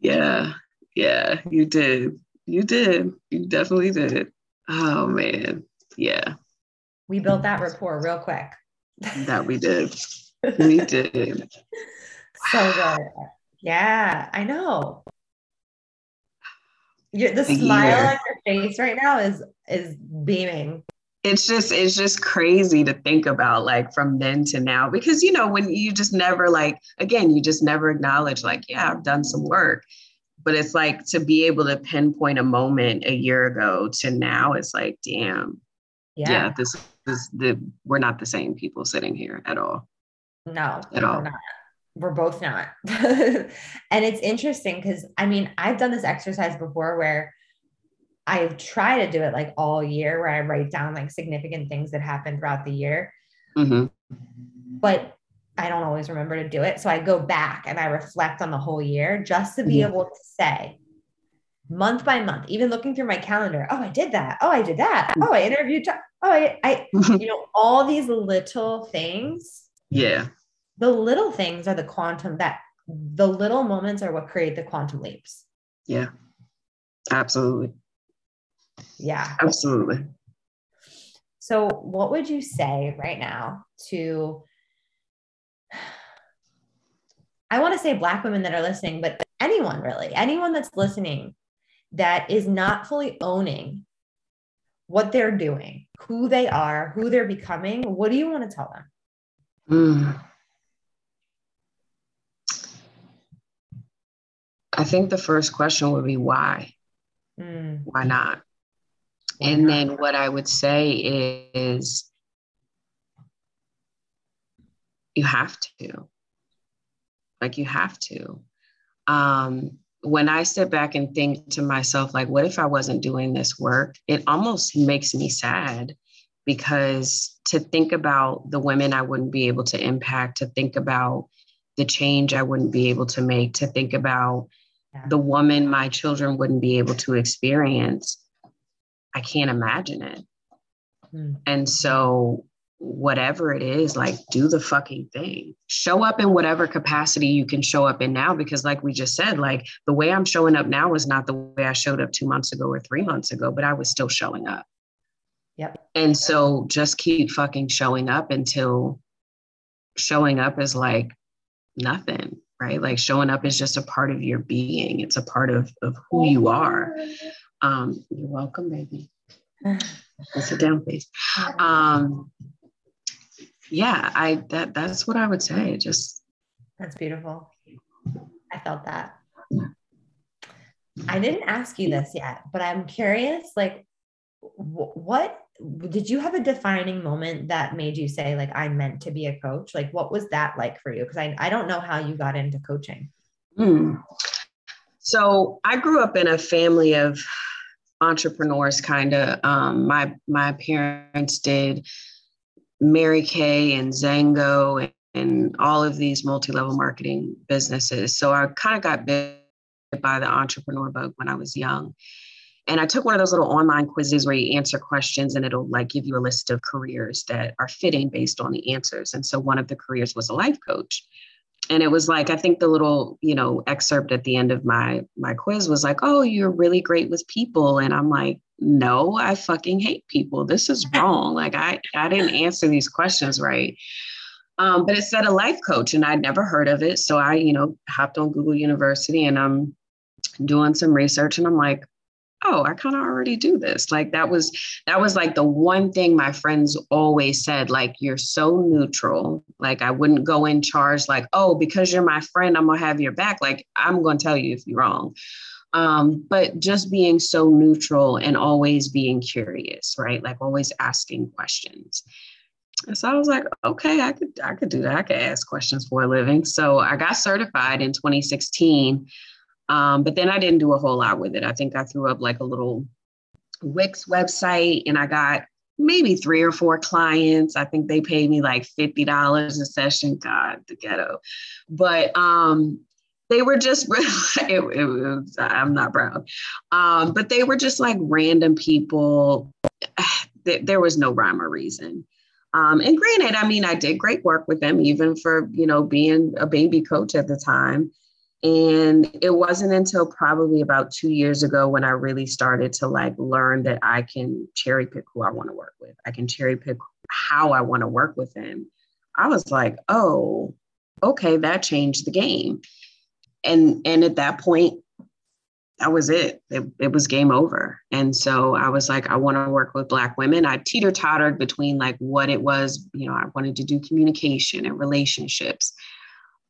Speaker 1: yeah. Yeah. You did. You did. You definitely did. Oh man. Yeah.
Speaker 2: We built that rapport real quick.
Speaker 1: that we did. (laughs) We did.
Speaker 2: so good. Yeah, I know. You're, the smile on your face right now is is beaming.
Speaker 1: It's just it's just crazy to think about like from then to now because you know when you just never like again you just never acknowledge like yeah I've done some work. But it's like to be able to pinpoint a moment a year ago to now it's like damn. Yeah, yeah. this is the we're not the same people sitting here at all.
Speaker 2: No at all. not. We're both not. (laughs) and it's interesting because I mean, I've done this exercise before where I've tried to do it like all year where I write down like significant things that happened throughout the year. Mm-hmm. But I don't always remember to do it. So I go back and I reflect on the whole year just to be mm-hmm. able to say, month by month, even looking through my calendar, oh, I did that. Oh, I did that. Oh, I interviewed. oh, I, I you know, all these little things.
Speaker 1: Yeah
Speaker 2: the little things are the quantum that the little moments are what create the quantum leaps.
Speaker 1: Yeah. Absolutely.
Speaker 2: Yeah.
Speaker 1: Absolutely.
Speaker 2: So, what would you say right now to, I want to say Black women that are listening, but anyone really, anyone that's listening that is not fully owning what they're doing, who they are, who they're becoming, what do you want to tell them? Mm.
Speaker 1: I think the first question would be why? Mm. Why not? And then what I would say is you have to. Like you have to. Um, when I sit back and think to myself, like, what if I wasn't doing this work? It almost makes me sad because to think about the women I wouldn't be able to impact, to think about the change I wouldn't be able to make, to think about the woman my children wouldn't be able to experience, I can't imagine it. Mm. And so, whatever it is, like, do the fucking thing. Show up in whatever capacity you can show up in now. Because, like we just said, like, the way I'm showing up now is not the way I showed up two months ago or three months ago, but I was still showing up.
Speaker 2: Yep.
Speaker 1: And so, just keep fucking showing up until showing up is like nothing right? Like showing up is just a part of your being. It's a part of, of who you are. Um, you're welcome, baby. (laughs) sit down, please. Um, yeah, I that that's what I would say. Just
Speaker 2: that's beautiful. I felt that. I didn't ask you this yet, but I'm curious. Like, what did you have a defining moment that made you say like i meant to be a coach like what was that like for you because I, I don't know how you got into coaching
Speaker 1: hmm. so i grew up in a family of entrepreneurs kind of um, my my parents did mary kay and Xango and, and all of these multi-level marketing businesses so i kind of got bit by the entrepreneur bug when i was young And I took one of those little online quizzes where you answer questions and it'll like give you a list of careers that are fitting based on the answers. And so one of the careers was a life coach. And it was like, I think the little, you know, excerpt at the end of my my quiz was like, oh, you're really great with people. And I'm like, no, I fucking hate people. This is (laughs) wrong. Like I I didn't answer these questions right. Um, but it said a life coach, and I'd never heard of it. So I, you know, hopped on Google University and I'm doing some research, and I'm like, oh, I kind of already do this. Like that was that was like the one thing my friends always said, like, you're so neutral. Like I wouldn't go in charge, like, oh, because you're my friend, I'm gonna have your back. Like, I'm gonna tell you if you're wrong. Um, but just being so neutral and always being curious, right? Like always asking questions. And so I was like, okay, I could I could do that. I could ask questions for a living. So I got certified in 2016. Um, but then I didn't do a whole lot with it. I think I threw up like a little Wix website and I got maybe three or four clients. I think they paid me like $50 a session. God, the ghetto. But um, they were just, (laughs) it, it was, I'm not proud. Um, but they were just like random people. (sighs) There was no rhyme or reason. Um, and granted, I mean, I did great work with them, even for, you know, being a baby coach at the time. And it wasn't until probably about two years ago when I really started to like learn that I can cherry pick who I want to work with. I can cherry pick how I want to work with them. I was like, oh, okay, that changed the game. And and at that point, that was it. it. It was game over. And so I was like, I want to work with Black women. I teeter tottered between like what it was, you know, I wanted to do communication and relationships.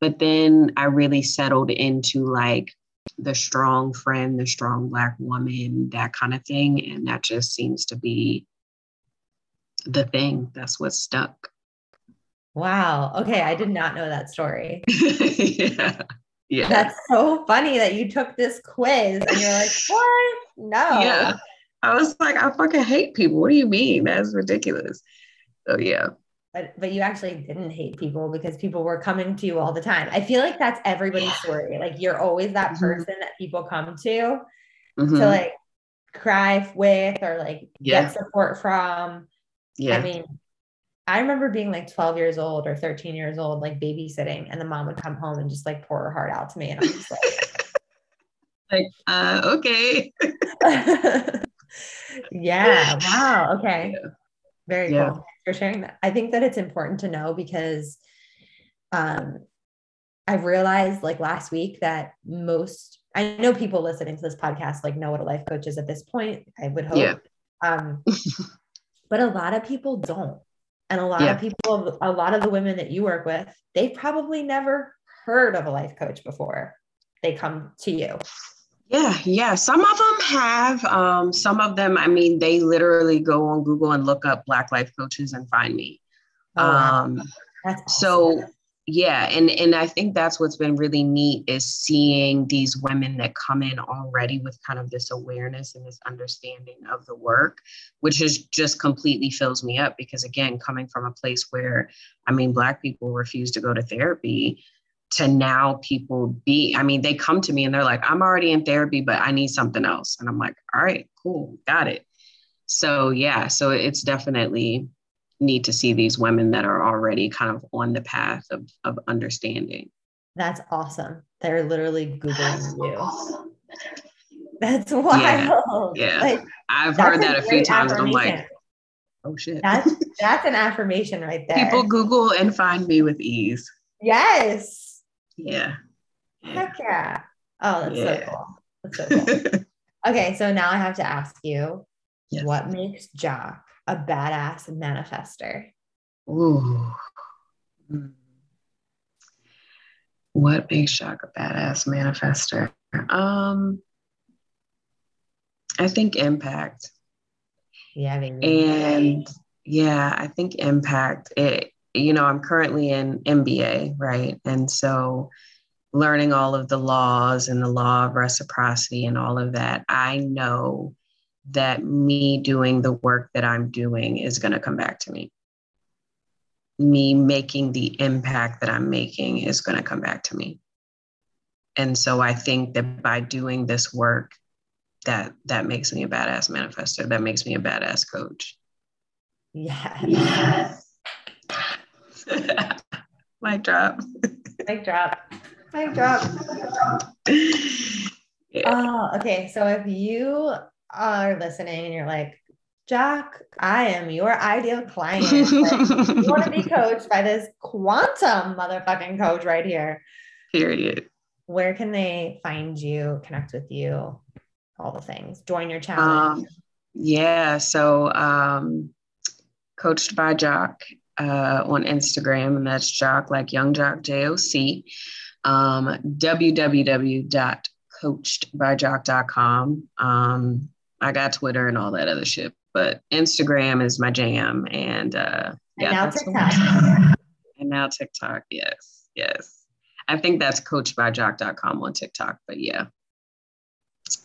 Speaker 1: But then I really settled into like the strong friend, the strong Black woman, that kind of thing. And that just seems to be the thing. That's what stuck.
Speaker 2: Wow. Okay. I did not know that story. (laughs)
Speaker 1: yeah. Yeah.
Speaker 2: That's so funny that you took this quiz and you're like, (laughs) what? No.
Speaker 1: Yeah. I was like, I fucking hate people. What do you mean? That's ridiculous. So yeah.
Speaker 2: But but you actually didn't hate people because people were coming to you all the time. I feel like that's everybody's story. Like you're always that mm-hmm. person that people come to mm-hmm. to like cry with or like yeah. get support from. Yeah. I mean, I remember being like 12 years old or 13 years old, like babysitting, and the mom would come home and just like pour her heart out to me. And I'm just like, (laughs)
Speaker 1: like uh, okay. (laughs)
Speaker 2: yeah. Wow. Okay. Yeah. Very yeah. cool. For sharing that. I think that it's important to know because um, I've realized like last week that most, I know people listening to this podcast like know what a life coach is at this point. I would hope. Yeah. Um, (laughs) but a lot of people don't and a lot yeah. of people, a lot of the women that you work with, they've probably never heard of a life coach before they come to you.
Speaker 1: Yeah, yeah. Some of them have. Um, some of them, I mean, they literally go on Google and look up Black life coaches and find me. Oh, um, That's awesome. so yeah and and i think that's what's been really neat is seeing these women that come in already with kind of this awareness and this understanding of the work which is just completely fills me up because again coming from a place where i mean black people refuse to go to therapy to now people be i mean they come to me and they're like i'm already in therapy but i need something else and i'm like all right cool got it so yeah so it's definitely need to see these women that are already kind of on the path of, of understanding.
Speaker 2: That's awesome. They're literally Googling you. That's wild.
Speaker 1: Yeah. yeah. Like, I've heard that a few times. I'm like, oh shit.
Speaker 2: That's (laughs) that's an affirmation right there.
Speaker 1: People Google and find me with ease.
Speaker 2: Yes.
Speaker 1: Yeah.
Speaker 2: Heck yeah. Oh, that's yeah. so cool. That's so cool. (laughs) okay, so now I have to ask you, yes. what makes Joc a badass manifester?
Speaker 1: Ooh. What makes Joc a badass manifester? Um, I think impact.
Speaker 2: Yeah,
Speaker 1: and yeah, I think impact. It, you know, I'm currently in MBA, right? And so learning all of the laws and the law of reciprocity and all of that, I know that me doing the work that I'm doing is going to come back to me. Me making the impact that I'm making is going to come back to me. And so I think that by doing this work, that that makes me a badass manifester. That makes me a badass coach.
Speaker 2: Yes. (laughs)
Speaker 1: Mic drop.
Speaker 2: Mic drop. Mic drop. Yeah. Oh, okay. So if you are listening and you're like, Joc, I am your ideal client. Like, you want to (laughs) be coached by this quantum motherfucking coach right here.
Speaker 1: Period.
Speaker 2: Where can they find you, connect with you, all the things? Join your challenge.
Speaker 1: Um, yeah. So, um, coached by Joc uh, on Instagram, and that's Joc, like Yung Joc, J O C. Um, www.coachedbyjoc.com. Um, I got Twitter and all that other shit but Instagram is my jam. And uh,
Speaker 2: yeah, and now TikTok. (laughs)
Speaker 1: And now TikTok. Yes, yes. I think that's coachedbyjoc.com on TikTok, but yeah.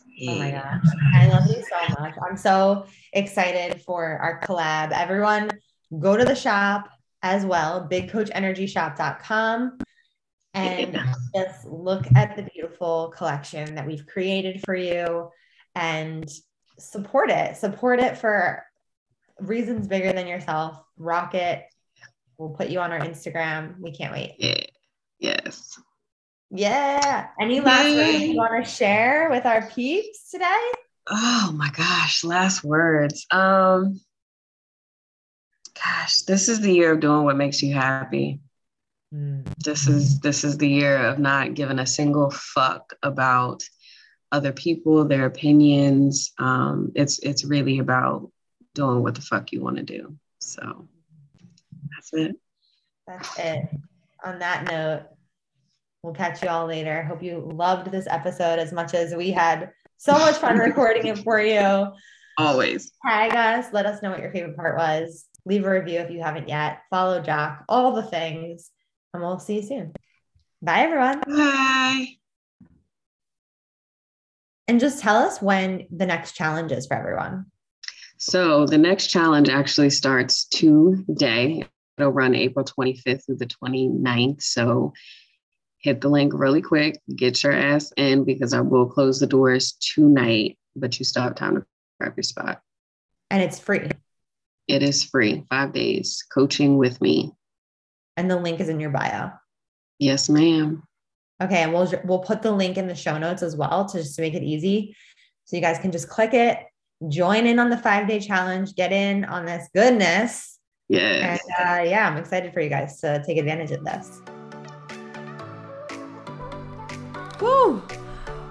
Speaker 2: yeah. Oh my gosh. I love you so much. I'm so excited for our collab. Everyone go to the shop as well, bigcoachenergyshop.com and just look at the beautiful collection that we've created for you and support it. Support it for reasons bigger than yourself. Rock it. We'll put you on our Instagram. We can't wait.
Speaker 1: Yeah. Yes.
Speaker 2: Yeah. Any last words you want to share with our peeps today?
Speaker 1: Oh my gosh, last words. Um gosh, this is the year of doing what makes you happy. Mm. This is this is the year of not giving a single fuck about other people, their opinions. Um, it's it's really about doing what the fuck you want to do. So that's it.
Speaker 2: That's it. On that note, we'll catch you all later. Hope you loved this episode as much as we had so much fun (laughs) recording it for you.
Speaker 1: Always.
Speaker 2: Tag us. Let us know what your favorite part was. Leave a review if you haven't yet. Follow Joc, all the things. And we'll see you soon. Bye, everyone.
Speaker 1: Bye.
Speaker 2: And just tell us when the next challenge is for everyone.
Speaker 1: So the next challenge actually starts today. It'll run April 25th through the 29th. So hit the link really quick, get your ass in because I will close the doors tonight, but you still have time to grab your spot.
Speaker 2: And it's free.
Speaker 1: It is free, five days coaching with me.
Speaker 2: And the link is in your bio.
Speaker 1: Yes, ma'am.
Speaker 2: Okay, and we'll we'll put the link in the show notes as well to just make it easy. So you guys can just click it, join in on the five day challenge, get in on this goodness.
Speaker 1: Yeah.
Speaker 2: And uh, yeah, I'm excited for you guys to take advantage of this. Woo!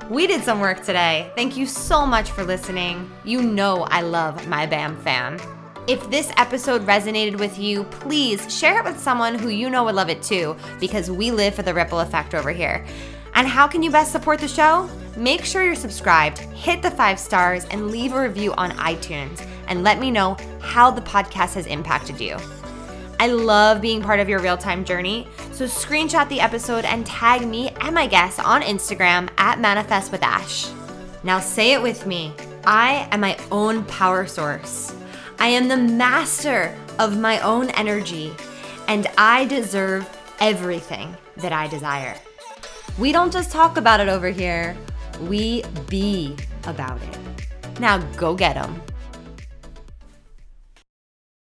Speaker 2: We did some work today. Thank you so much for listening. You know I love my BAM fam. If this episode resonated with you, please share it with someone who you know would love it too, because we live for the ripple effect over here. And how can you best support the show? Make sure you're subscribed, hit the five stars, and leave a review on iTunes, and let me know how the podcast has impacted you. I love being part of your real time journey, so screenshot the episode and tag me and my guests on Instagram at Manifest with Ash. Now say it with me I am my own power source. I am the master of my own energy, and I deserve everything that I desire. We don't just talk about it over here, we be about it. Now go get them.